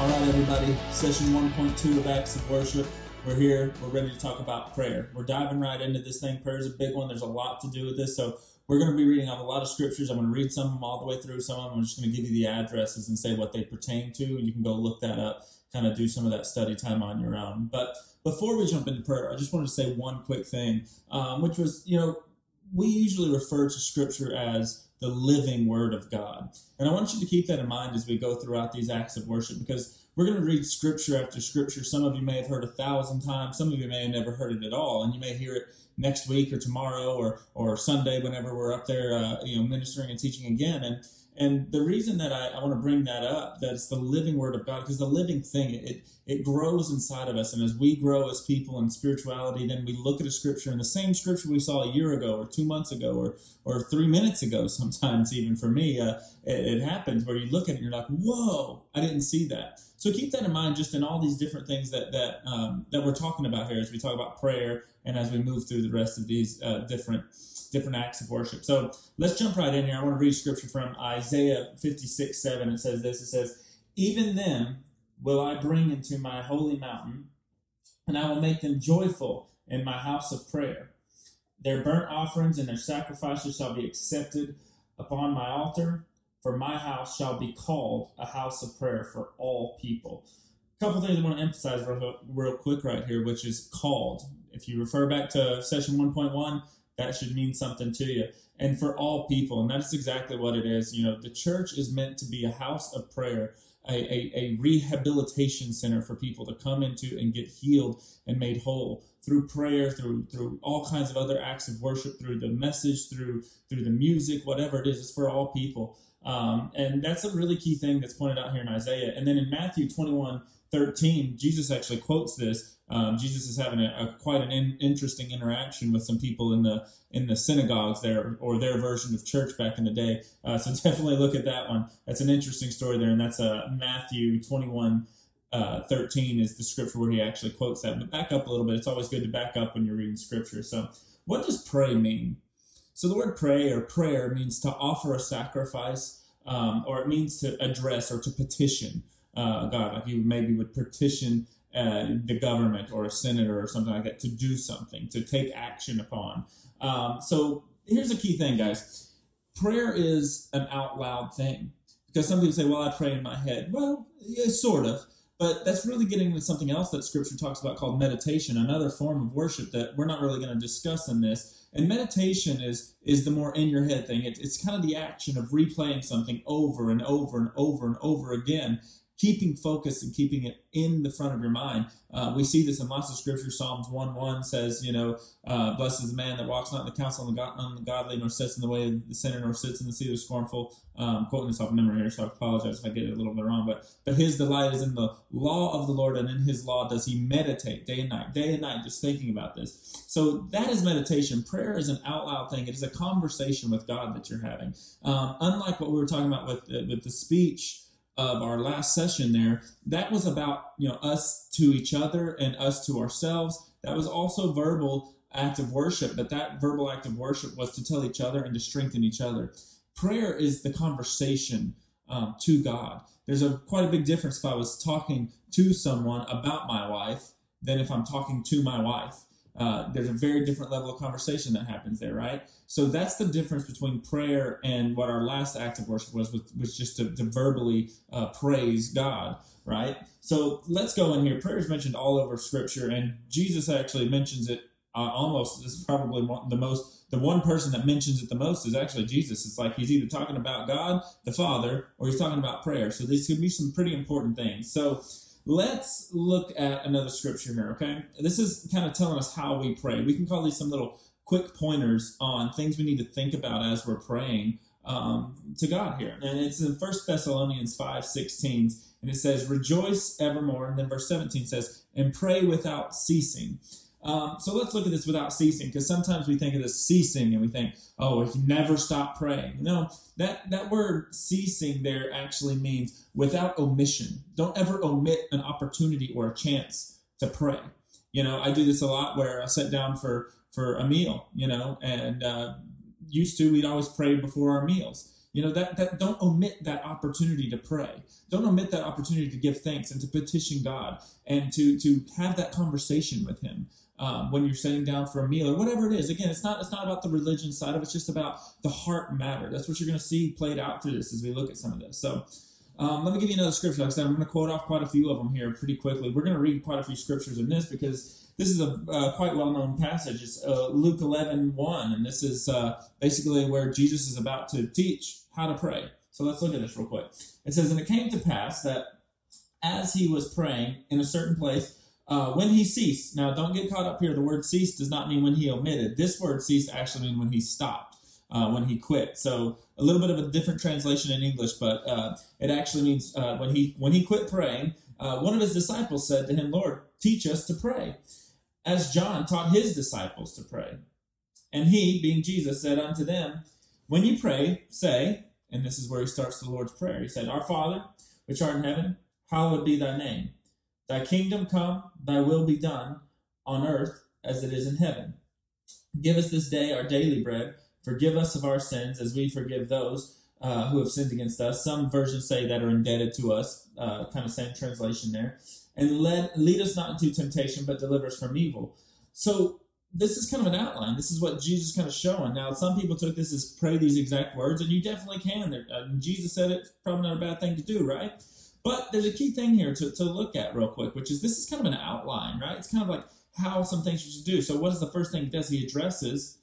All right, everybody. Session 1.2 of Acts of Worship. We're here. We're ready to talk about prayer. We're diving right into this thing. Prayer is a big one. There's a lot to do with this. So we're going to be reading off a lot of scriptures. I'm going to read some of them all the way through. Some of them I'm just going to give you the addresses and say what they pertain to. And you can go look that up, kind of do some of that study time on your own. But before we jump into prayer, I just wanted to say one quick thing, um, which was, you know, we usually refer to scripture as the living word of God. And I want you to keep that in mind as we go throughout these acts of worship because we're going to read scripture after scripture. Some of you may have heard a thousand times, some of you may have never heard it at all, and you may hear it next week or tomorrow or or Sunday whenever we're up there, uh, you know, ministering and teaching again. And and the reason that I, I want to bring that up, that it's the living word of God, because the living thing, it, it grows inside of us. And as we grow as people in spirituality, then we look at a scripture and the same scripture we saw a year ago or two months ago or, or three minutes ago, sometimes even for me, uh, it, it happens where you look at it and you're like, whoa, I didn't see that. So keep that in mind just in all these different things that, that, um, that we're talking about here as we talk about prayer and as we move through the rest of these uh, different different acts of worship. So let's jump right in here. I want to read scripture from Isaiah 56 7. It says this It says, Even them will I bring into my holy mountain, and I will make them joyful in my house of prayer. Their burnt offerings and their sacrifices shall be accepted upon my altar, for my house shall be called a house of prayer for all people. A couple things I want to emphasize real, real quick right here, which is called. If you refer back to session 1.1, that should mean something to you and for all people and that's exactly what it is you know the church is meant to be a house of prayer a, a, a, rehabilitation center for people to come into and get healed and made whole through prayer through through all kinds of other acts of worship through the message through through the music whatever it is it's for all people um, and that's a really key thing that's pointed out here in isaiah and then in matthew 21 13 jesus actually quotes this um, Jesus is having a, a quite an in, interesting interaction with some people in the in the synagogues there, or their version of church back in the day. Uh, so definitely look at that one. That's an interesting story there, and that's uh, Matthew twenty one. Uh, 13 is the scripture where he actually quotes that. But back up a little bit. It's always good to back up when you're reading scripture. So, what does pray mean? So, the word pray or prayer means to offer a sacrifice, um, or it means to address or to petition uh, God. Like you maybe would petition uh, the government or a senator or something like that to do something, to take action upon. Um, so here's a key thing, guys. Prayer is an out loud thing. Because some people say, well, I pray in my head. Well, yeah, sort of. But that's really getting into something else that scripture talks about called meditation, another form of worship that we're not really going to discuss in this. And meditation is is the more in your head thing. It, it's kind of the action of replaying something over and over and over and over again keeping focus and keeping it in the front of your mind. Uh, we see this in lots of scripture. Psalms 1 1 says, you know, uh, blessed is the man that walks not in the counsel of the ungodly, nor sits in the way of the sinner, nor sits in the seat of the scornful. Um, quoting this off memory here, so I apologize if I get it a little bit wrong. But, but his delight is in the law of the Lord, and in his law does he meditate day and night, day and night, just thinking about this. So that is meditation. Prayer is an out loud thing, it is a conversation with God that you're having. Um, unlike what we were talking about with, with the speech of our last session there, that was about you know us to each other and us to ourselves. That was also verbal act of worship, but that verbal act of worship was to tell each other and to strengthen each other. Prayer is the conversation um, to God. There's a quite a big difference if I was talking to someone about my wife than if I'm talking to my wife. Uh, there's a very different level of conversation that happens there, right? So that's the difference between prayer and what our last act of worship was, was, was just to, to verbally uh, praise God, right? So let's go in here. Prayer is mentioned all over Scripture, and Jesus actually mentions it uh, almost. Is probably the most, the one person that mentions it the most is actually Jesus. It's like he's either talking about God, the Father, or he's talking about prayer. So these could be some pretty important things. So Let's look at another scripture here, okay? This is kind of telling us how we pray. We can call these some little quick pointers on things we need to think about as we're praying um, to God here. And it's in First Thessalonians 5 16, and it says, Rejoice evermore. And then verse 17 says, And pray without ceasing. Um, so let's look at this without ceasing, because sometimes we think of this ceasing and we think, oh, if you never stop praying. No, that, that word ceasing there actually means without omission. Don't ever omit an opportunity or a chance to pray. You know, I do this a lot where I sit down for, for a meal, you know, and uh, used to, we'd always pray before our meals. You know, that, that don't omit that opportunity to pray. Don't omit that opportunity to give thanks and to petition God and to, to have that conversation with Him. Um, when you're sitting down for a meal or whatever it is. Again, it's not it's not about the religion side of it. It's just about the heart matter. That's what you're going to see played out through this as we look at some of this. So um, let me give you another scripture. Like I said, I'm going to quote off quite a few of them here pretty quickly. We're going to read quite a few scriptures in this because this is a uh, quite well-known passage. It's uh, Luke 11, 1, and this is uh, basically where Jesus is about to teach how to pray. So let's look at this real quick. It says, And it came to pass that as he was praying in a certain place, uh, when he ceased, now don't get caught up here. The word ceased does not mean when he omitted. This word ceased actually means when he stopped, uh, when he quit. So a little bit of a different translation in English, but uh, it actually means uh, when he when he quit praying. Uh, one of his disciples said to him, "Lord, teach us to pray." as John taught his disciples to pray. And he, being Jesus, said unto them, When you pray, say, and this is where he starts the Lord's Prayer. He said, Our Father, which art in heaven, hallowed be thy name. Thy kingdom come, thy will be done, on earth as it is in heaven. Give us this day our daily bread. Forgive us of our sins as we forgive those uh, who have sinned against us. Some versions say that are indebted to us, uh, kind of same translation there and lead, lead us not into temptation, but deliver us from evil. So this is kind of an outline. This is what Jesus kind of showing. Now, some people took this as pray these exact words, and you definitely can. Uh, Jesus said it, probably not a bad thing to do, right? But there's a key thing here to, to look at real quick, which is this is kind of an outline, right? It's kind of like how some things you should do. So, what is the first thing he does? He addresses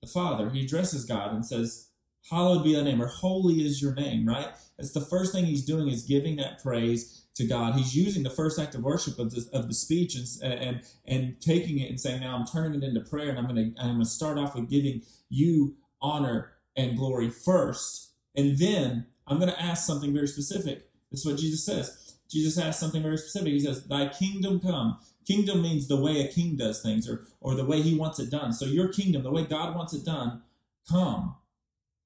the Father, he addresses God and says, Hallowed be thy name, or holy is your name, right? It's the first thing he's doing is giving that praise to God. He's using the first act of worship of the, of the speech and, and and taking it and saying, now I'm turning it into prayer, and I'm to I'm to start off with giving you honor and glory first, and then I'm to ask something very specific. This is what Jesus says. Jesus asks something very specific. He says, "Thy kingdom come." Kingdom means the way a king does things, or or the way he wants it done. So your kingdom, the way God wants it done, come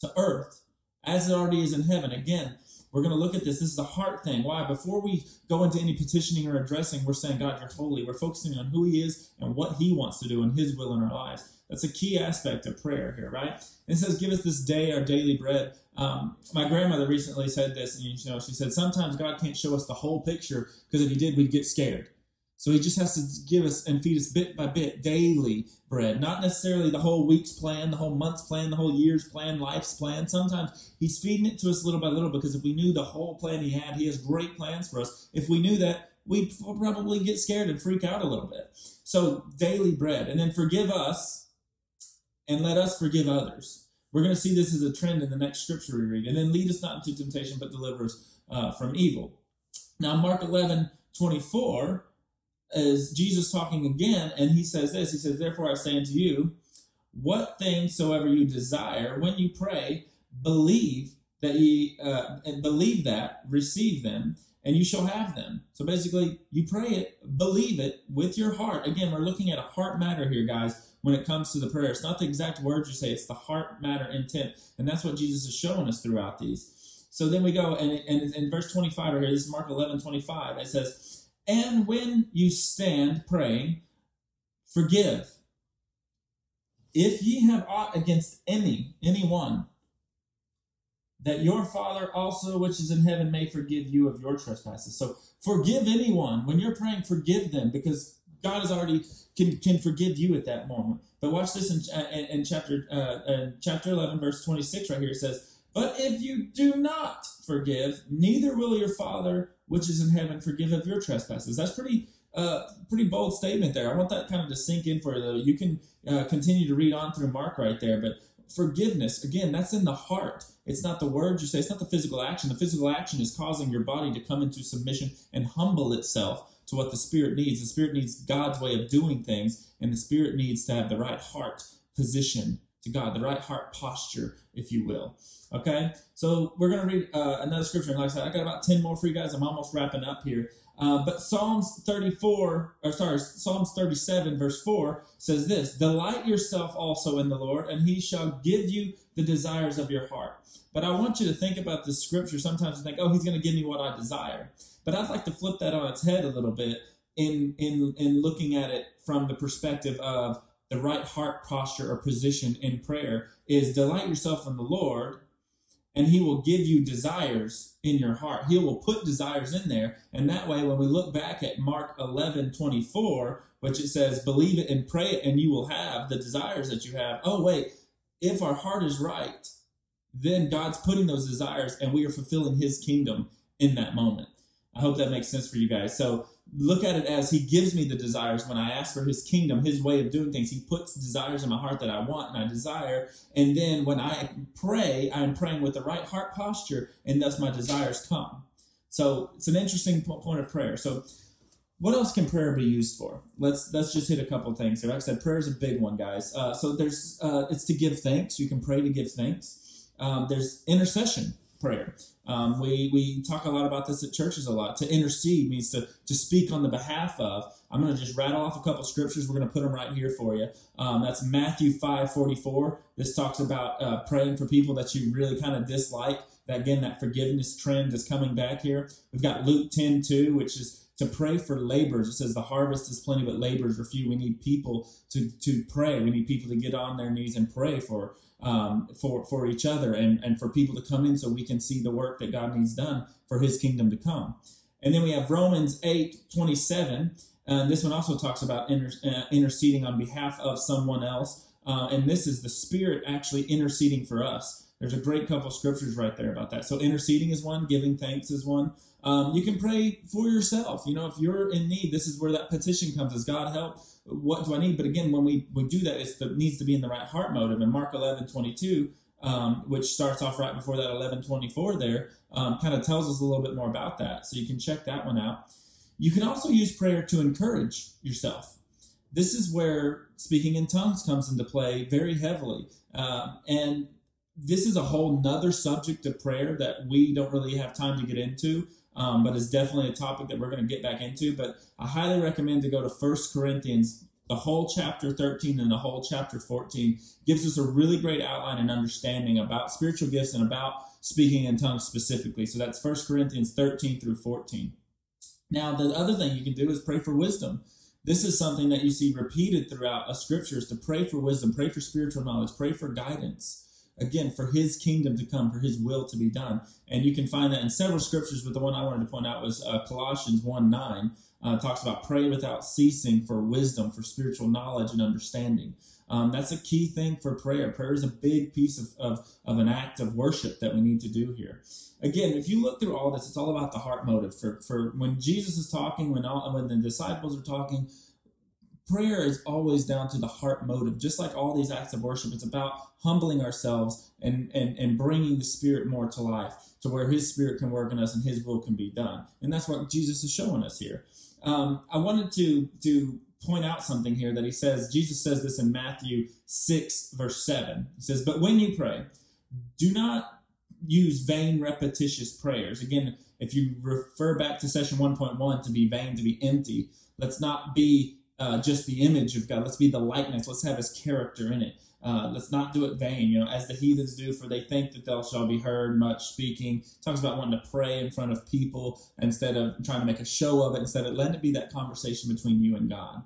to earth as it already is in heaven. Again, we're going to look at this. This is a heart thing. Why? Before we go into any petitioning or addressing, we're saying, God, you're holy. We're focusing on who He is and what He wants to do and His will in our lives. That's a key aspect of prayer here, right? And it says, Give us this day our daily bread. Um, my grandmother recently said this, and you know, she said, Sometimes God can't show us the whole picture because if He did, we'd get scared. So he just has to give us and feed us bit by bit, daily bread. Not necessarily the whole week's plan, the whole month's plan, the whole year's plan, life's plan. Sometimes he's feeding it to us little by little because if we knew the whole plan he had, he has great plans for us. If we knew that, we'd probably get scared and freak out a little bit. So daily bread. And then forgive us and let us forgive others. We're going to see this as a trend in the next scripture we read. And then lead us not into temptation, but deliver us uh, from evil. Now, Mark 11, 24 is Jesus talking again, and he says this He says, Therefore I say unto you, what things soever you desire, when you pray, believe that ye uh, believe that, receive them, and you shall have them. So basically, you pray it, believe it with your heart. Again, we're looking at a heart matter here, guys, when it comes to the prayer. It's not the exact words you say, it's the heart matter intent. And that's what Jesus is showing us throughout these. So then we go, and, and in verse 25 right here, this is Mark 11 25, it says, and when you stand praying, forgive. If ye have aught against any, anyone, that your Father also which is in heaven may forgive you of your trespasses. So forgive anyone. When you're praying, forgive them because God has already can, can forgive you at that moment. But watch this in, in, in chapter uh, in chapter 11, verse 26 right here. It says, But if you do not forgive, neither will your Father which is in heaven forgive of your trespasses. That's pretty uh, pretty bold statement there. I want that kind of to sink in for you. You can uh, continue to read on through Mark right there, but forgiveness again, that's in the heart. It's not the words you say. It's not the physical action. The physical action is causing your body to come into submission and humble itself to what the spirit needs. The spirit needs God's way of doing things, and the spirit needs to have the right heart position to God, the right heart posture, if you will. Okay, so we're going to read uh, another scripture. And like I said, I got about 10 more for you guys. I'm almost wrapping up here. Uh, but Psalms 34, or sorry, Psalms 37, verse 4 says this Delight yourself also in the Lord, and he shall give you the desires of your heart. But I want you to think about this scripture sometimes and think, oh, he's going to give me what I desire. But I'd like to flip that on its head a little bit in, in, in looking at it from the perspective of the right heart posture or position in prayer is delight yourself in the Lord and he will give you desires in your heart. He will put desires in there. And that way, when we look back at Mark 11 24, which it says, believe it and pray it, and you will have the desires that you have. Oh, wait, if our heart is right, then God's putting those desires and we are fulfilling his kingdom in that moment. I hope that makes sense for you guys. So look at it as he gives me the desires when I ask for his kingdom, his way of doing things. He puts desires in my heart that I want and I desire. And then when I pray, I'm praying with the right heart posture, and thus my desires come. So it's an interesting point of prayer. So what else can prayer be used for? Let's let's just hit a couple things here. Like I said, prayer is a big one, guys. Uh, so there's uh, it's to give thanks. You can pray to give thanks. Um, there's intercession prayer. Um, we, we talk a lot about this at churches a lot. To intercede means to, to speak on the behalf of. I'm going to just rattle off a couple scriptures. We're going to put them right here for you. Um, that's Matthew 5 44. This talks about uh, praying for people that you really kind of dislike. That, again, that forgiveness trend is coming back here. We've got Luke 10 2, which is to pray for laborers. It says the harvest is plenty, but laborers are few. We need people to, to pray. We need people to get on their knees and pray for um, for for each other and and for people to come in so we can see the work that God needs done for His kingdom to come. And then we have Romans eight twenty seven. And this one also talks about inter, uh, interceding on behalf of someone else. Uh, and this is the Spirit actually interceding for us. There's a great couple scriptures right there about that. So interceding is one, giving thanks is one. Um, you can pray for yourself. You know, if you're in need, this is where that petition comes. As God help? What do I need? But again, when we, we do that, it's it needs to be in the right heart motive. And Mark 11, 22, um, which starts off right before that 11, 24 there, um, kind of tells us a little bit more about that. So you can check that one out. You can also use prayer to encourage yourself. This is where speaking in tongues comes into play very heavily. Uh, and this is a whole nother subject of prayer that we don't really have time to get into um, but it's definitely a topic that we're going to get back into. But I highly recommend to go to First Corinthians. The whole chapter 13 and the whole chapter 14 gives us a really great outline and understanding about spiritual gifts and about speaking in tongues specifically. So that's First Corinthians 13 through 14. Now, the other thing you can do is pray for wisdom. This is something that you see repeated throughout a scriptures to pray for wisdom, pray for spiritual knowledge, pray for guidance again for his kingdom to come for his will to be done. And you can find that in several scriptures but the one i wanted to point out was uh, colossians 1 9 uh, talks about pray without ceasing for wisdom for spiritual knowledge and understanding. Um, that's a key thing for prayer. Prayer is a big piece of, of, of an act of worship that we need to do here. Again if you look through all this it's all about the heart motive. For, for when jesus is talking when, all, when the disciples are talking prayer is always down to the heart motive. Just like all these acts of worship it's about humbling ourselves and, and and bringing the spirit more to life to where his spirit can work in us and his will can be done. And that's what jesus is showing us here. Um, i wanted to to point out something here that he says jesus says this in matthew 6 verse 7 he says but when you pray do not use vain repetitious prayers. Again if you refer back to session 1.1 to be vain to be empty let's not be uh, just the image of God. Let's be the likeness. Let's have His character in it. Uh, let's not do it vain, you know, as the heathens do, for they think that they shall be heard much speaking. Talks about wanting to pray in front of people instead of trying to make a show of it. Instead of letting it be that conversation between you and God.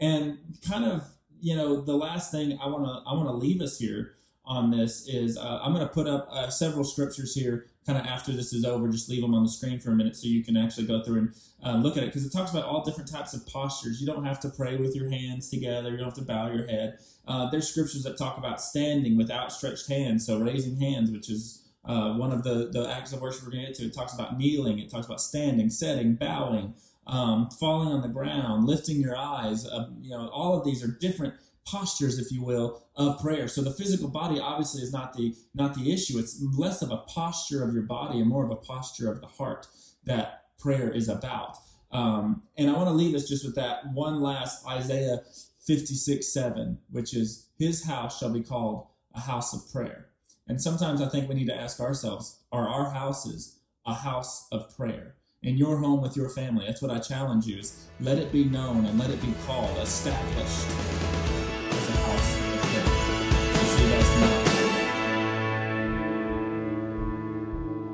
And kind of, you know, the last thing I want to I want to leave us here on this is uh, I'm going to put up uh, several scriptures here kind of after this is over, just leave them on the screen for a minute so you can actually go through and uh, look at it because it talks about all different types of postures. You don't have to pray with your hands together, you don't have to bow your head. Uh, there's scriptures that talk about standing with outstretched hands, so raising hands, which is uh, one of the, the acts of worship we're going to get to. It talks about kneeling, it talks about standing, setting, bowing, um, falling on the ground, lifting your eyes. Uh, you know, all of these are different postures, if you will, of prayer. So the physical body obviously is not the not the issue. It's less of a posture of your body and more of a posture of the heart that prayer is about. Um, and I want to leave us just with that one last Isaiah 56 7, which is, His house shall be called a house of prayer. And sometimes I think we need to ask ourselves, are our houses a house of prayer? in your home with your family. That's what I challenge you is let it be known and let it be called, established